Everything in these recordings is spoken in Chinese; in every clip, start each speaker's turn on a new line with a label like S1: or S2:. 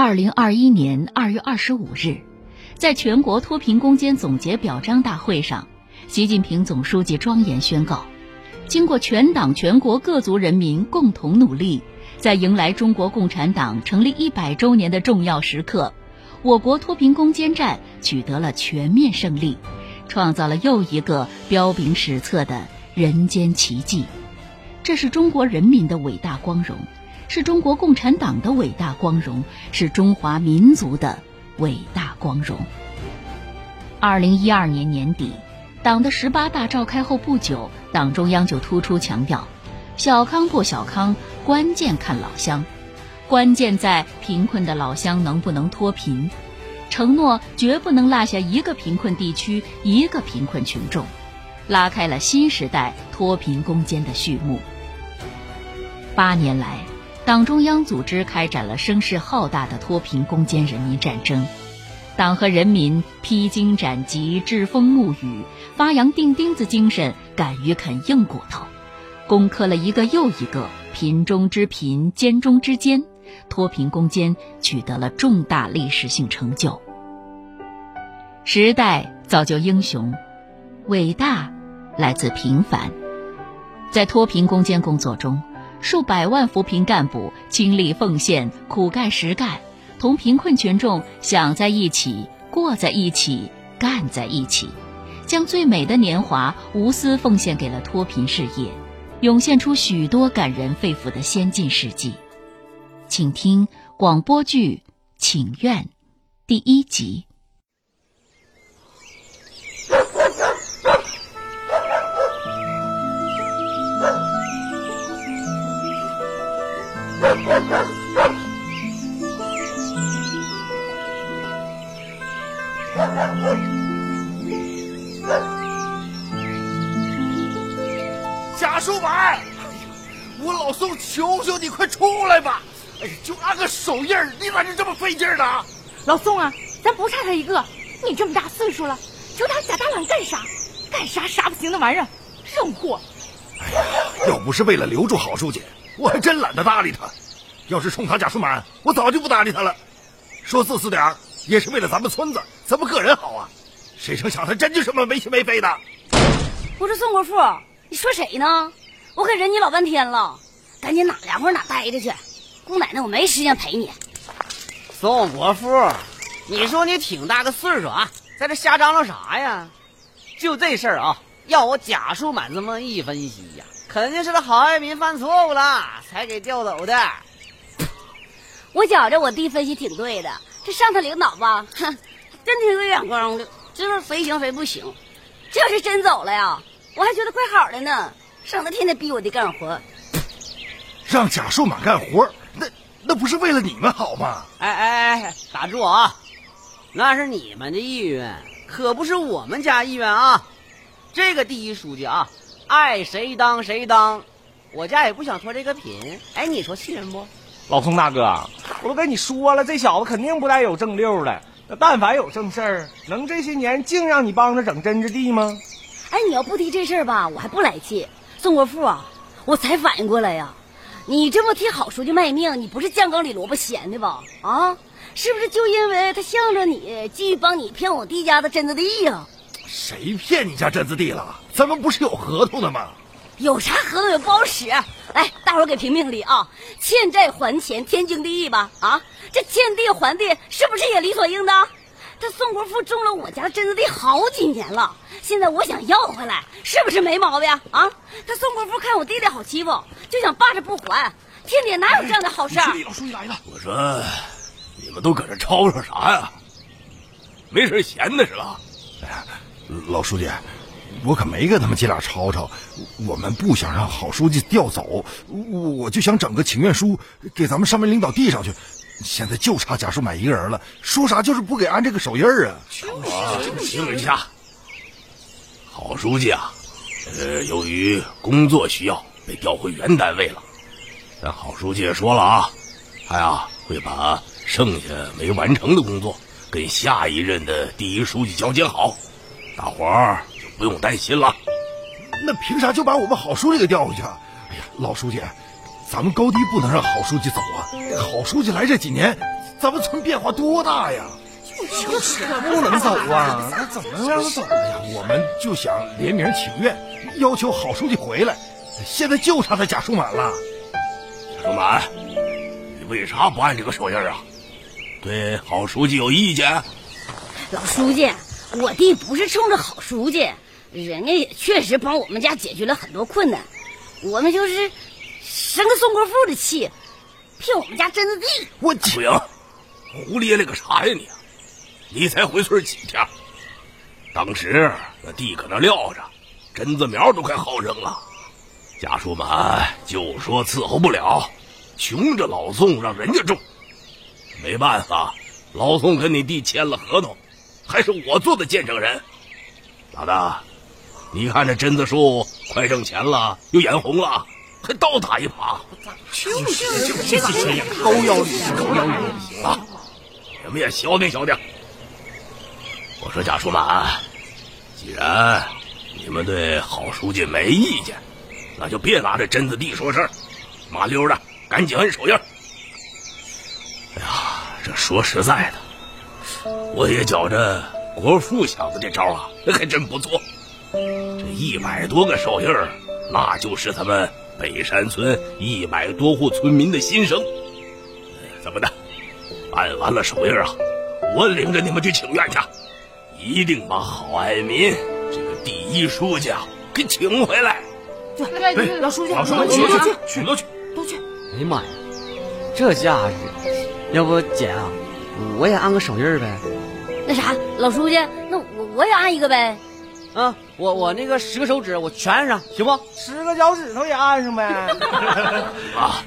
S1: 二零二一年二月二十五日，在全国脱贫攻坚总结表彰大会上，习近平总书记庄严宣告：经过全党全国各族人民共同努力，在迎来中国共产党成立一百周年的重要时刻，我国脱贫攻坚战取得了全面胜利，创造了又一个彪炳史册的人间奇迹。这是中国人民的伟大光荣。是中国共产党的伟大光荣，是中华民族的伟大光荣。二零一二年年底，党的十八大召开后不久，党中央就突出强调：小康不小康，关键看老乡，关键在贫困的老乡能不能脱贫，承诺绝不能落下一个贫困地区、一个贫困群众，拉开了新时代脱贫攻坚的序幕。八年来。党中央组织开展了声势浩大的脱贫攻坚人民战争，党和人民披荆斩棘、栉风沐雨，发扬钉钉子精神，敢于啃硬骨头，攻克了一个又一个贫中之贫、坚中之坚，脱贫攻坚取得了重大历史性成就。时代造就英雄，伟大来自平凡，在脱贫攻坚工作中。数百万扶贫干部倾力奉献、苦干实干，同贫困群众想在一起、过在一起、干在一起，将最美的年华无私奉献给了脱贫事业，涌现出许多感人肺腑的先进事迹。请听广播剧《请愿》第一集。
S2: 贾书满，我老宋求求你快出来吧！哎呀，就按个手印儿，你咋就这么费劲呢？
S3: 老宋啊，咱不差他一个，你这么大岁数了，求他假大懒干啥？干啥啥不行的玩意儿，扔货！
S2: 哎呀，要不是为了留住郝书记，我还真懒得搭理他。要是冲他贾书满，我早就不搭理他了。说自私点儿，也是为了咱们村子、咱们个人好啊。谁成想他真就这么没心没肺的？
S4: 我说宋国富，你说谁呢？我可忍你老半天了，赶紧哪凉快哪待着去。姑奶奶，我没时间陪你。
S5: 宋国富，你说你挺大个岁数啊，在这瞎张罗啥呀？就这事儿啊，要我贾书满这么一分析呀，肯定是他郝爱民犯错误了，才给调走的。
S4: 我觉着我弟分析挺对的，这上头领导吧，哼，真挺有眼光的。知道谁行谁不行，这要是真走了呀，我还觉得怪好的呢，省得天天逼我得干活。
S2: 让贾树满干活，那那不是为了你们好吗？
S5: 哎哎哎，打住啊！那是你们的意愿，可不是我们家意愿啊。这个第一书记啊，爱谁当谁当，我家也不想脱这个贫。哎，你说气人不？
S6: 老宋大哥，我都跟你说了，这小子肯定不带有正六的。那但凡有正事儿，能这些年净让你帮着整针织地吗？
S4: 哎，你要不提这事儿吧，我还不来气。宋国富啊，我才反应过来呀，你这么替好书记卖命，你不是酱缸里萝卜咸的吧？啊，是不是就因为他向着你，继续帮你骗我弟家的榛子地呀？
S2: 谁骗你家榛子地了？咱们不是有合同的吗？
S4: 有啥合同也不好使。来，大伙儿给评评理啊！欠债还钱，天经地义吧？啊，这欠地还地，是不是也理所应当？他宋国富种了我家榛子地好几年了，现在我想要回来，是不是没毛病啊？他宋国富看我弟弟好欺负，就想霸着不还。天底下哪有这样的好事？
S2: 老书记来了！
S7: 我说，你们都搁这吵吵啥呀？没事闲的是吧？
S2: 哎呀，老书记。我可没跟他们姐俩吵吵，我们不想让郝书记调走，我就想整个请愿书给咱们上面领导递上去。现在就差贾树满一个人了，说啥就是不给安这个手印儿啊！
S7: 我听一下，郝书记啊，呃，由于工作需要被调回原单位了，但郝书记也说了啊，他呀会把剩下没完成的工作跟下一任的第一书记交接好，大伙儿就。不用担心了，
S2: 那凭啥就把我们郝书记给调回去？啊哎呀，老书记，咱们高低不能让郝书记走啊！郝书记来这几年，咱们村变化多大呀！
S6: 就是不能走啊，那怎么能让他走？
S2: 哎呀，我们就想联名请愿，要求郝书记回来。现在就差他贾书满了。
S7: 贾书满，你为啥不按这个手印啊？对郝书记有意见？
S4: 老书记，我弟不是冲着郝书记，人家也确实帮我们家解决了很多困难，我们就是生个宋国富的气，骗我们家榛子弟。
S2: 我
S7: 不行，胡咧咧个啥呀你？你才回村几天？当时那地搁那撂着，榛子苗都快耗扔了。家属们就说伺候不了，穷着老宋让人家种。没办法，老宋跟你弟签了合同，还是我做的见证人。老大，你看这榛子树快挣钱了，又眼红了，还倒打一耙。
S6: 就是就是这样，高腰里高腰里
S7: 啊，你们也消停消停。我说贾书满，既然你们对郝书记没意见，那就别拿这榛子地说事儿，麻溜的赶紧摁手印。哎呀，这说实在的，我也觉着国富想的这招啊，还真不错。这一百多个手印那就是咱们北山村一百多户村民的心声。怎么的，按完了手印啊，我领着你们去请愿去。一定把郝爱民这个第一书记啊给请回来。
S3: 对对，老书记，
S6: 老书记，
S3: 去
S6: 去
S7: 去都去，
S3: 都去。
S5: 哎呀妈呀，这架势，要不姐啊，我也按个手印呗。
S4: 那啥，老书记，那我我也按一个呗。
S5: 啊，我我那个十个手指我全按上，行不？
S6: 十个脚趾头也按上呗。
S7: 啊，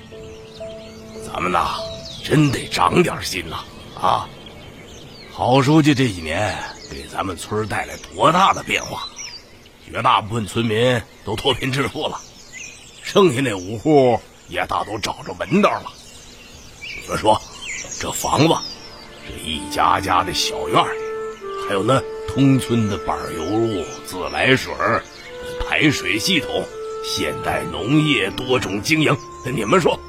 S7: 咱们呐，真得长点心了啊！郝书记这几年给咱们村带来多大的变化，绝大部分村民都脱贫致富了，剩下那五户也大都找着门道了。你们说，这房子，这一家家的小院还有那通村的柏油路、自来水、排水系统、现代农业多种经营，你们说，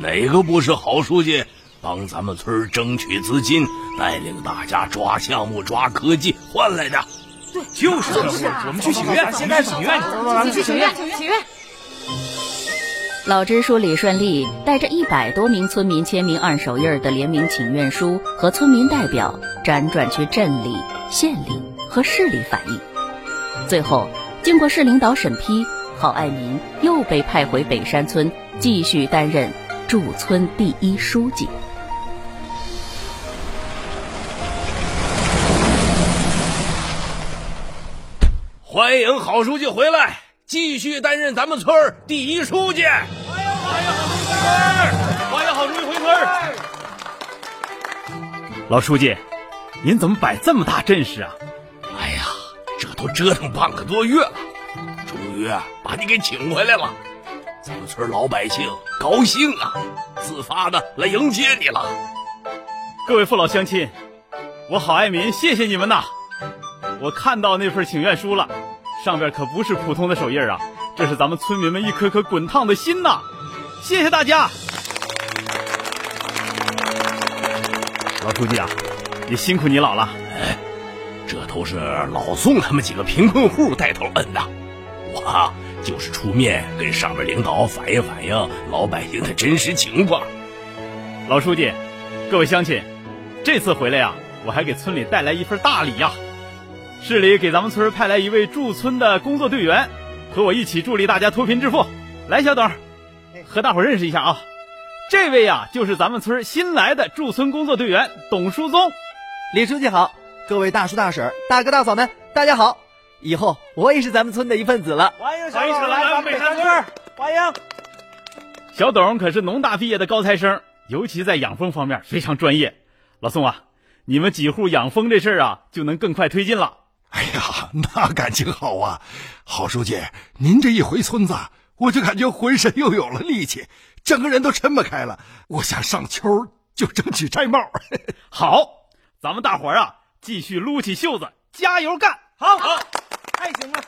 S7: 哪个不是好书记？帮咱们村争取资金，带领大家抓项目、抓科技换来的。
S3: 对，
S6: 就是
S3: 就是啊
S6: 我们去请愿，现在请愿，
S3: 咱们去请愿，请愿。
S1: 老支书李顺利带着一百多名村民签名按手印的联名请愿书，和村民代表辗转去镇里、县里和市里反映。最后，经过市领导审批，郝爱民又被派回北山村，继续担任驻村第一书记。
S7: 欢迎郝书记回来，继续担任咱们村第一书记。
S6: 欢迎郝书记回村。
S8: 老书记，您怎么摆这么大阵势啊？
S7: 哎呀，这都折腾半个多月了，终于把你给请回来了。咱们村老百姓高兴啊，自发的来迎接你了。
S8: 各位父老乡亲，我郝爱民谢谢你们呐！我看到那份请愿书了，上边可不是普通的手印啊，这是咱们村民们一颗颗滚烫的心呐！谢谢大家。老书记啊，也辛苦你老了。
S7: 哎，这都是老宋他们几个贫困户带头摁的，我就是出面跟上面领导反映反映老百姓的真实情况。
S8: 老书记，各位乡亲，这次回来呀、我还给村里带来一份大礼呀、市里给咱们村派来一位驻村的工作队员，和我一起助力大家脱贫致富。来，小董，和大伙认识一下啊，这位呀、就是咱们村新来的驻村工作队员董书宗。
S9: 李书记好，各位大叔大婶儿、大哥大嫂们，大家好！以后我也是咱们村的一份子了。
S6: 欢迎小董来咱们北山村，欢迎。
S8: 小董可是农大毕业的高材生，尤其在养蜂方面非常专业。老宋啊，你们几户养蜂这事儿啊，就能更快推进了。
S2: 哎呀，那感情好啊！郝书记，您这一回村子，我就感觉浑身又有了力气，整个人都抻不开了。我想上秋就争取摘帽。
S8: 好，咱们大伙儿啊，继续撸起袖子，加油干！
S6: 好，好，太行了。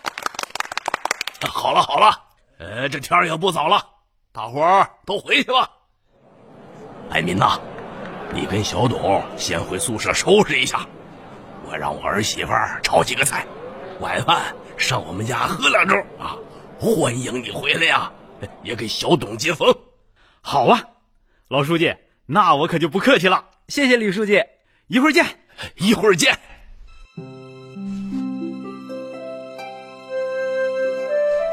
S7: 好了好了，呃，这天儿也不早了，大伙儿都回去吧。爱民呐，你跟小董先回宿舍收拾一下，我让我儿媳妇炒几个菜，晚饭上我们家喝两盅啊，欢迎你回来呀，也给小董接风。
S8: 好啊，老书记，那我可就不客气了，
S9: 谢谢李书记，
S8: 一会儿见，
S7: 一会儿见。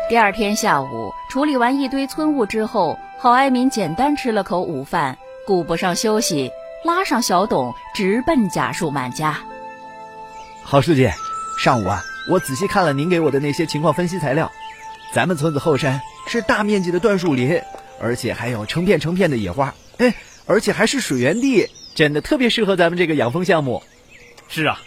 S1: 第二天下午，处理完一堆村务之后，郝爱民简单吃了口午饭，顾不上休息，拉上小董直奔贾树满家。
S9: 郝书记，上午啊，我仔细看了您给我的那些情况分析材料，咱们村子后山是大面积的椴树林，而且还有成片成片的野花，哎，而且还是水源地，真的特别适合咱们这个养蜂项目。
S8: 是啊，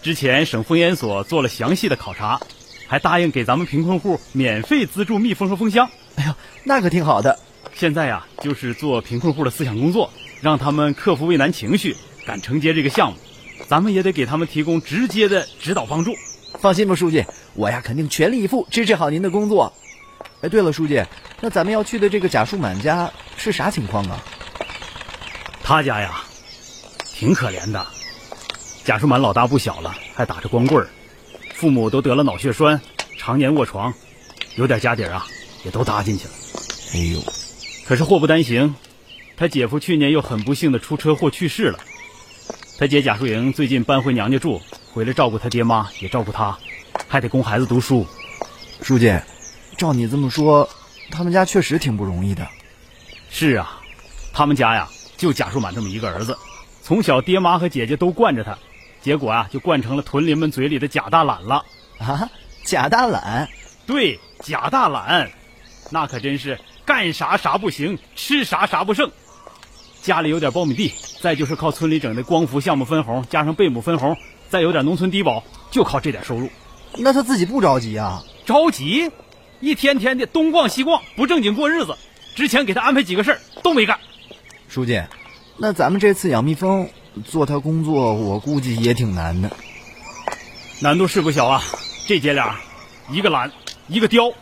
S8: 之前省蜂研所做了详细的考察。还答应给咱们贫困户免费资助蜜蜂和蜂箱，
S9: 哎呦，那可挺好的。
S8: 现在呀，就是做贫困户的思想工作，让他们克服畏难情绪，敢承接这个项目。咱们也得给他们提供直接的指导帮助。
S9: 放心吧，书记，我呀肯定全力以赴支持好您的工作。哎，对了，书记，那咱们要去的这个贾树满家是啥情况啊？
S8: 他家呀，挺可怜的。贾树满老大不小了，还打着光棍儿。父母都得了脑血栓，常年卧床，有点家底儿啊，也都搭进去了。
S9: 哎呦，
S8: 可是祸不单行，他姐夫去年又很不幸的出车祸去世了。他姐贾淑莹最近搬回娘家住，回来照顾他爹妈，也照顾他，还得供孩子读书。
S9: 书记，照你这么说，他们家确实挺不容易的。
S8: 是啊，他们家呀，就贾树满这么一个儿子，从小爹妈和姐姐都惯着他。结果啊，就惯成了屯邻们嘴里的贾大懒了
S9: 啊！贾大懒，
S8: 对，贾大懒，那可真是干啥啥不行，吃啥啥不剩。家里有点苞米地，再就是靠村里整的光伏项目分红，加上贝母分红，再有点农村低保，就靠这点收入。
S9: 那他自己不着急啊？
S8: 着急，一天天的东逛西逛，不正经过日子。之前给他安排几个事儿都没干。
S9: 书记，那咱们这次养蜜蜂。做他工作，我估计也挺难的。
S8: 难度是不小啊！这姐俩，一个懒，一个刁。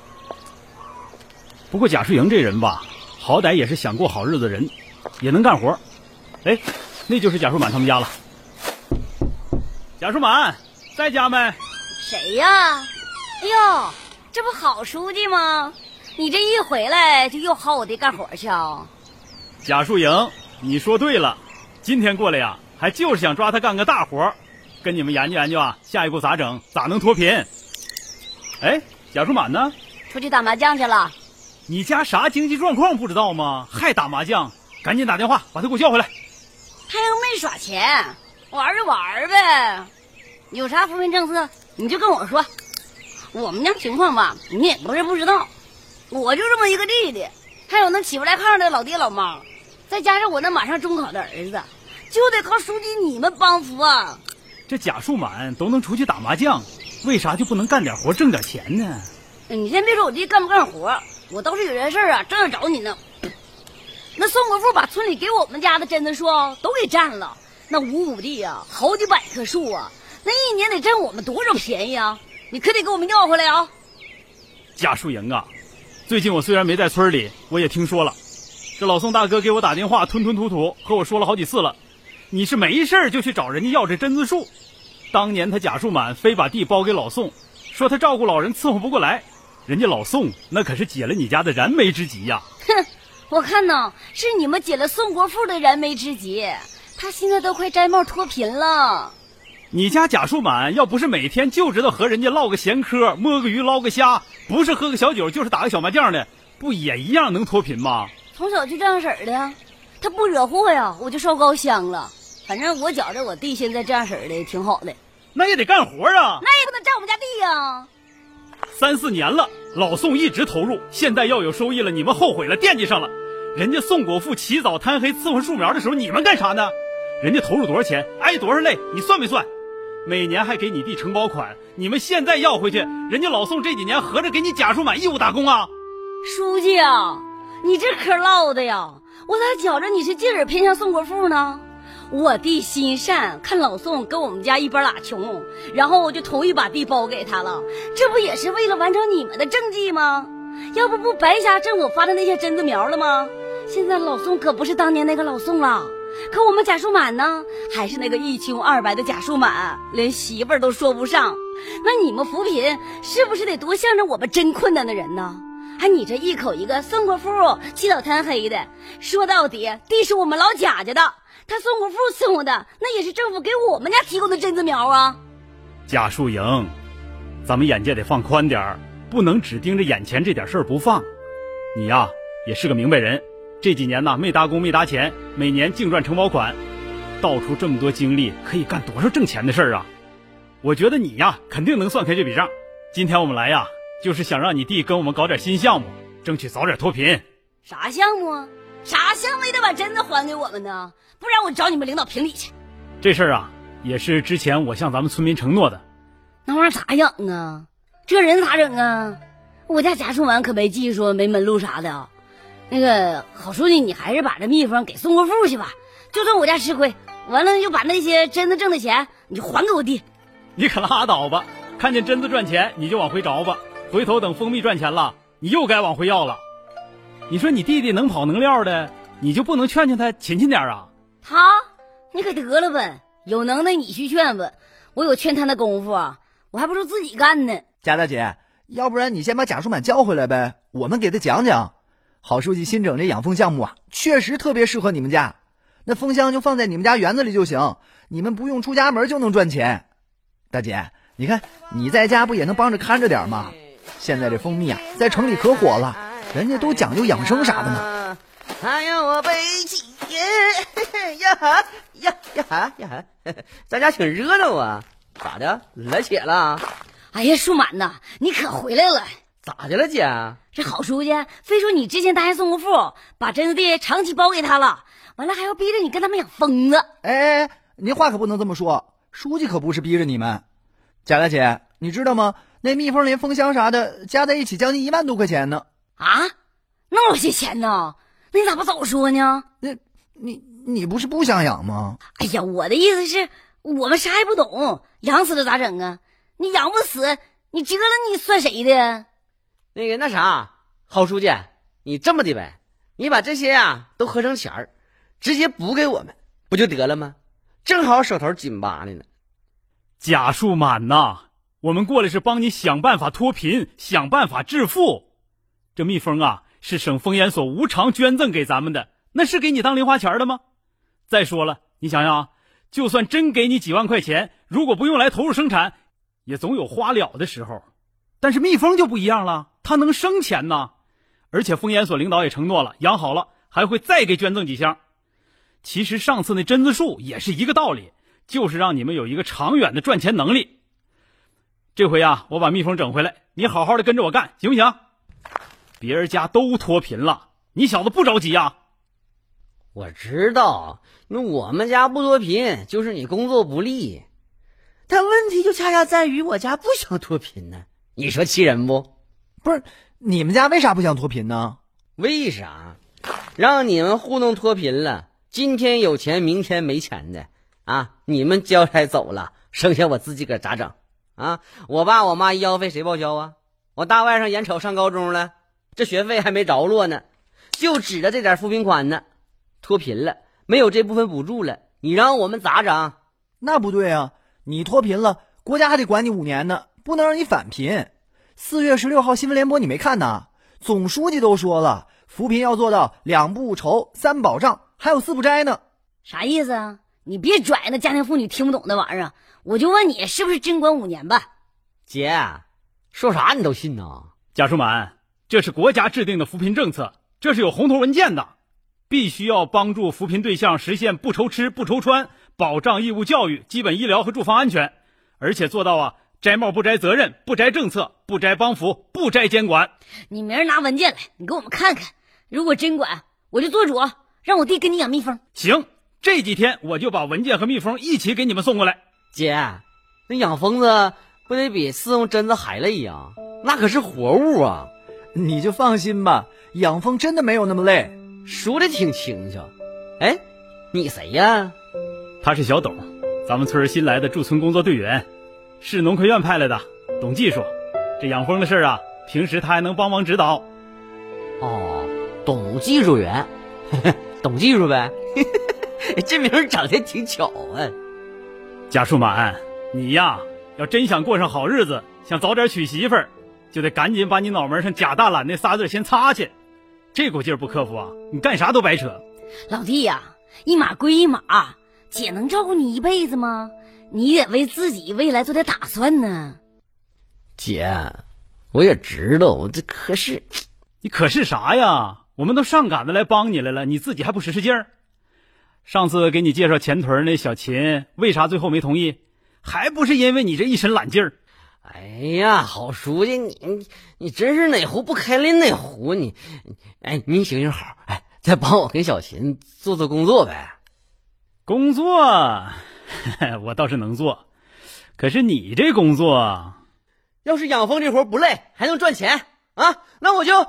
S8: 不过贾树营这人吧，好歹也是想过好日子人，也能干活。哎，那就是贾树满他们家了。贾树满在家没？
S4: 谁呀？哎呦，这不好书记吗？你这一回来就又薅我的干活去啊？
S8: 贾树营，你说对了。今天过来呀，还就是想抓他干个大活跟你们研究研究啊，下一步咋整，咋能脱贫？哎，贾树满呢？
S4: 出去打麻将去了。
S8: 你家啥经济状况不知道吗？还打麻将？赶紧打电话把他给我叫回来。
S4: 他又没耍钱，玩就玩呗。有啥扶贫政策你就跟我说。我们家情况吧，你也不是不知道。我就这么一个弟弟，还有那起不来炕的老爹老妈。再加上我那马上中考的儿子，就得靠书记你们帮扶啊！
S8: 这贾树满都能出去打麻将，为啥就不能干点活挣点钱呢？
S4: 你先别说我弟干不干活，我倒是有件事啊，正要找你呢。那宋国富把村里给我们家的榛子树都给占了，那五亩地呀，好几百棵树啊，那一年得占我们多少便宜啊？你可得给我们要回来啊！
S8: 贾树营啊，最近我虽然没在村里，我也听说了。这老宋大哥给我打电话，吞吞吐吐和我说了好几次了。你是没事就去找人家要这榛子树。当年他贾树满非把地包给老宋，说他照顾老人伺候不过来。人家老宋那可是解了你家的燃眉之急呀！
S4: 哼，我看呢是你们解了宋国富的燃眉之急，他现在都快摘帽脱贫了。
S8: 你家贾树满要不是每天就知道和人家唠个闲嗑，摸个鱼捞个虾，不是喝个小酒就是打个小麻将的，不也一样能脱贫吗？
S4: 从小就这样式儿的，他不惹祸呀，我就烧高香了。反正我觉着我弟现在这样式儿的挺好的。
S8: 那也得干活啊，
S4: 那也不能占我们家地呀。
S8: 三四年了，老宋一直投入，现在要有收益了，你们后悔了，惦记上了。人家宋国富起早贪黑伺候树苗的时候，你们干啥呢？人家投入多少钱，挨多少累，你算没算？每年还给你弟承包款，你们现在要回去，人家老宋这几年合着给你贾树满义务打工啊？
S4: 书记啊。你这嗑唠的呀，我咋觉着你是劲儿偏向宋国富呢？我弟心善，看老宋跟我们家一边拉穷，然后我就同意把地包给他了。这不也是为了完成你们的政绩吗？要不不白瞎政府发的那些榛子苗了吗？现在老宋可不是当年那个老宋了，可我们贾树满呢，还是那个一穷二白的贾树满，连媳妇儿都说不上。那你们扶贫是不是得多向着我们真困难的人呢？还你这一口一个宋国富，起早贪黑的，说到底地是我们老贾家的，他宋国富伺候的那也是政府给我们家提供的榛子苗啊。
S8: 贾树营，咱们眼界得放宽点儿，不能只盯着眼前这点事儿不放。你呀，也是个明白人，这几年呢没打工没搭钱，每年净赚承包款，倒出这么多精力，可以干多少挣钱的事儿啊！我觉得你呀，肯定能算开这笔账。今天我们来呀，就是想让你弟跟我们搞点新项目，争取早点脱贫。
S4: 啥项目啊？啥项目也得把榛子还给我们呢，不然我找你们领导评理去。
S8: 这事儿啊，也是之前我向咱们村民承诺的。
S4: 那玩意儿咋养啊？这人咋整啊？我家贾树满可没技术，没门路啥的。那个郝书记，你还是把这蜜蜂给宋国富去吧。就算我家吃亏，完了就把那些榛子挣的钱，你就还给我弟。
S8: 你可拉倒吧！看见榛子赚钱，你就往回找吧。回头等蜂蜜赚钱了，你又该往回要了。你说你弟弟能跑能撂的，你就不能劝劝他勤勤点啊？
S4: 他，你可得了呗！有能耐你去劝吧，我有劝他的功夫，我还不如自己干呢。
S9: 贾大姐，要不然你先把贾书满叫回来呗，我们给他讲讲。郝书记新整这养蜂项目啊，确实特别适合你们家。那蜂箱就放在你们家园子里就行，你们不用出家门就能赚钱。大姐，你看你在家不也能帮着看着点吗？现在这蜂蜜啊，在城里可火了，人家都讲究养生啥的呢。
S5: 哎呦我背起呀哈呀呀哈呀哈，咱家挺热闹啊，咋的？来血了？
S4: 哎呀，舒满呐，你可回来了！
S5: 咋的了，姐？
S4: 这好书记非说你之前答应宋国富把榛子地长期包给他了，完了还要逼着你跟他们养疯子。
S9: 哎哎，您话可不能这么说。书记可不是逼着你们，贾大姐，你知道吗？那蜜蜂连蜂箱啥的加在一起将近一万多块钱呢！
S4: 啊，那么些钱呢？那你咋不早说呢？
S9: 那，你你不是不想养吗？
S4: 哎呀，我的意思是，我们啥也不懂，养死了咋整啊？你养不死，你折了你算谁的？
S5: 那个那啥，郝书记，你这么的呗，你把这些呀都合成钱儿，直接补给我们，不就得了吗？正好手头紧巴的呢，
S8: 贾树满呐，我们过来是帮你想办法脱贫，想办法致富。这蜜蜂啊，是省蜂研所无偿捐赠给咱们的，那是给你当零花钱的吗？再说了，你想想，就算真给你几万块钱，如果不用来投入生产，也总有花了的时候。但是蜜蜂就不一样了，它能生钱呢，而且蜂研所领导也承诺了，养好了还会再给捐赠几箱。其实上次那榛子树也是一个道理，就是让你们有一个长远的赚钱能力。这回啊，我把蜜蜂整回来，你好好的跟着我干，行不行？别人家都脱贫了，你小子不着急呀？
S5: 我知道，那我们家不脱贫，就是你工作不利。但问题就恰恰在于我家不想脱贫呢，你说气人不？
S9: 不是，你们家为啥不想脱贫呢？
S5: 为啥？让你们糊弄脱贫了。今天有钱，明天没钱的啊！你们交差走了，剩下我自己个咋整啊？我爸我妈医药费谁报销啊？我大外甥眼瞅上高中了，这学费还没着落呢，就指着这点扶贫款呢。脱贫了，没有这部分补助了，你让我们咋整？
S9: 那不对啊！你脱贫了，国家还得管你五年呢，不能让你返贫。四月十六号新闻联播你没看呐？总书记都说了，扶贫要做到两不愁、三保障。还有四不摘呢，
S4: 啥意思啊？你别拽那家庭妇女听不懂那玩意儿，我就问你是不是真管五年吧？
S5: 姐，说啥你都信呐？
S8: 贾淑满，这是国家制定的扶贫政策，这是有红头文件的，必须要帮助扶贫对象实现不愁吃不愁穿，保障义务教育、基本医疗和住房安全，而且做到啊摘帽不摘责任、不摘政策、不摘帮扶、不摘监管。
S4: 你明儿拿文件来，你给我们看看，如果真管，我就做主。让我弟跟你养蜜蜂，
S8: 行，这几天我就把文件和蜜蜂一起给你们送过来。
S5: 姐，那养蜂子不得比伺候榛子还累呀？那可是活物啊！
S9: 你就放心吧，养蜂真的没有那么累。
S5: 说的挺轻巧。哎，你谁呀？
S8: 他是小董，咱们村新来的驻村工作队员，是农科院派来的，懂技术。这养蜂的事啊，平时他还能帮忙指导。
S5: 哦，懂技术员。懂技术呗，这名儿长得挺巧啊。
S8: 贾树满，你呀，要真想过上好日子，想早点娶媳妇儿，就得赶紧把你脑门上“贾大懒”那仨字先擦去。这股劲儿不克服啊，你干啥都白扯。
S4: 老弟呀，一码归一码，姐能照顾你一辈子吗？你得为自己未来做点打算呢。
S5: 姐，我也知道，我这可是，
S8: 你可是啥呀？我们都上赶子来帮你来了，你自己还不使使劲儿？上次给你介绍前屯那小秦，为啥最后没同意？还不是因为你这一身懒劲儿。
S5: 哎呀，好书记，你你你真是哪壶不开拎哪壶，你，哎，你行行好，哎，再帮我跟小秦做做工作呗。
S8: 工作，我倒是能做，可是你这工作，
S5: 要是养蜂这活不累，还能赚钱啊，那我就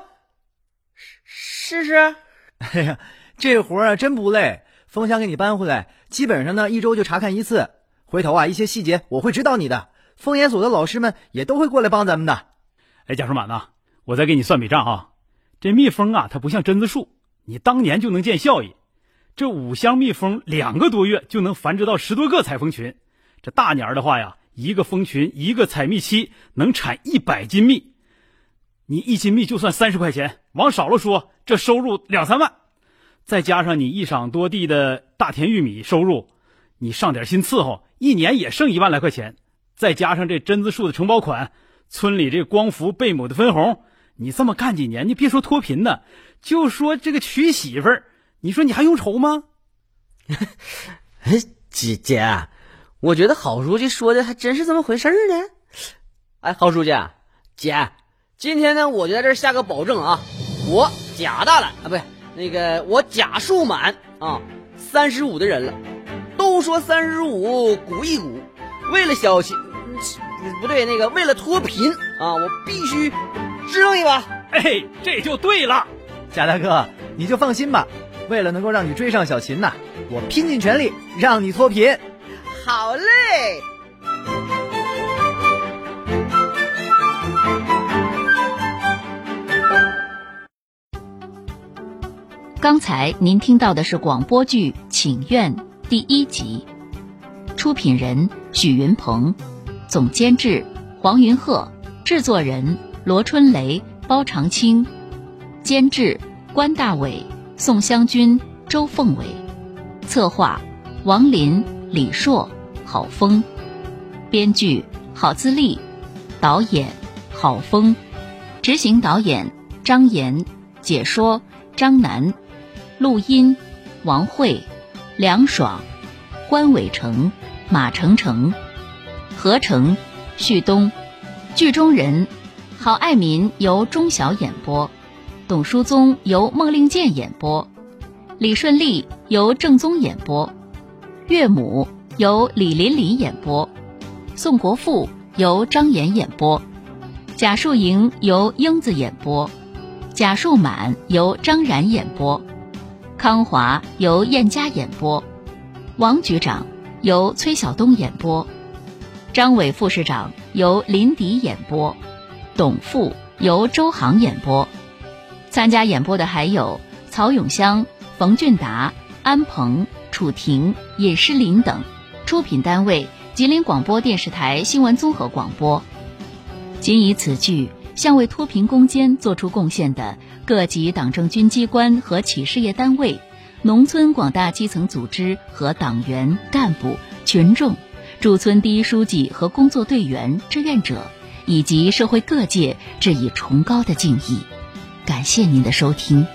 S5: 试试。
S9: 哎呀，这活啊真不累，蜂箱给你搬回来，基本上呢一周就查看一次，回头啊一些细节我会指导你的。蜂研所的老师们也都会过来帮咱们的。
S8: 哎，贾书满呐，我再给你算笔账啊。这蜜蜂啊，它不像榛子树，你当年就能见效益。这五箱蜜蜂两个多月就能繁殖到十多个采蜂群。这大年儿的话呀，一个蜂群一个采蜜期能产一百斤蜜。你一斤蜜就算三十块钱，往少了说，这收入两三万。再加上你一晌多地的大田玉米收入，你上点心伺候，一年也剩一万来块钱。再加上这榛子树的承包款，村里这光伏贝母的分红，你这么干几年，你别说脱贫呢，就说这个娶媳妇儿，你说你还用愁吗？
S5: 哎，姐姐，我觉得郝书记说的还真是这么回事呢。哎，郝书记，姐，今天呢，我就在这下个保证啊，我贾大懒啊，不对，那个我贾树满啊，三十五的人了，都说三十五鼓一鼓，为了小秦。不对，那个为了脱贫啊，我必须支棱一把。
S8: 哎，这就对了，
S9: 贾大哥，你就放心吧。为了能够让你追上小秦呐，我拼尽全力让你脱贫。
S5: 好嘞。
S1: 刚才您听到的是广播剧《请愿》第一集，出品人许云鹏。总监制黄云鹤，制作人罗春雷、包长青，监制关大伟、宋湘军、周凤伟，策划王林、李硕、郝峰，编剧郝自立，导演郝峰，执行导演张岩，解说张楠，录音王慧、梁爽、关伟成、马成成。合成，旭东，剧中人，郝爱民由钟晓演播，董书宗由孟令健演播，李顺利由郑宗演播，岳母由李林里演播，宋国富由张岩演播，贾树营由英子演播，贾树满由张然演播，康华由燕佳演播，王局长由崔晓东演播。张伟副市长由林迪演播，董富由周航演播。参加演播的还有曹永香、冯俊达、安鹏、楚婷、尹诗林等。出品单位：吉林广播电视台新闻综合广播。仅以此剧向为脱贫攻坚作出贡献的各级党政军机关和企事业单位、农村广大基层组织和党员干部群众。驻村第一书记和工作队员、志愿者，以及社会各界致以崇高的敬意，感谢您的收听。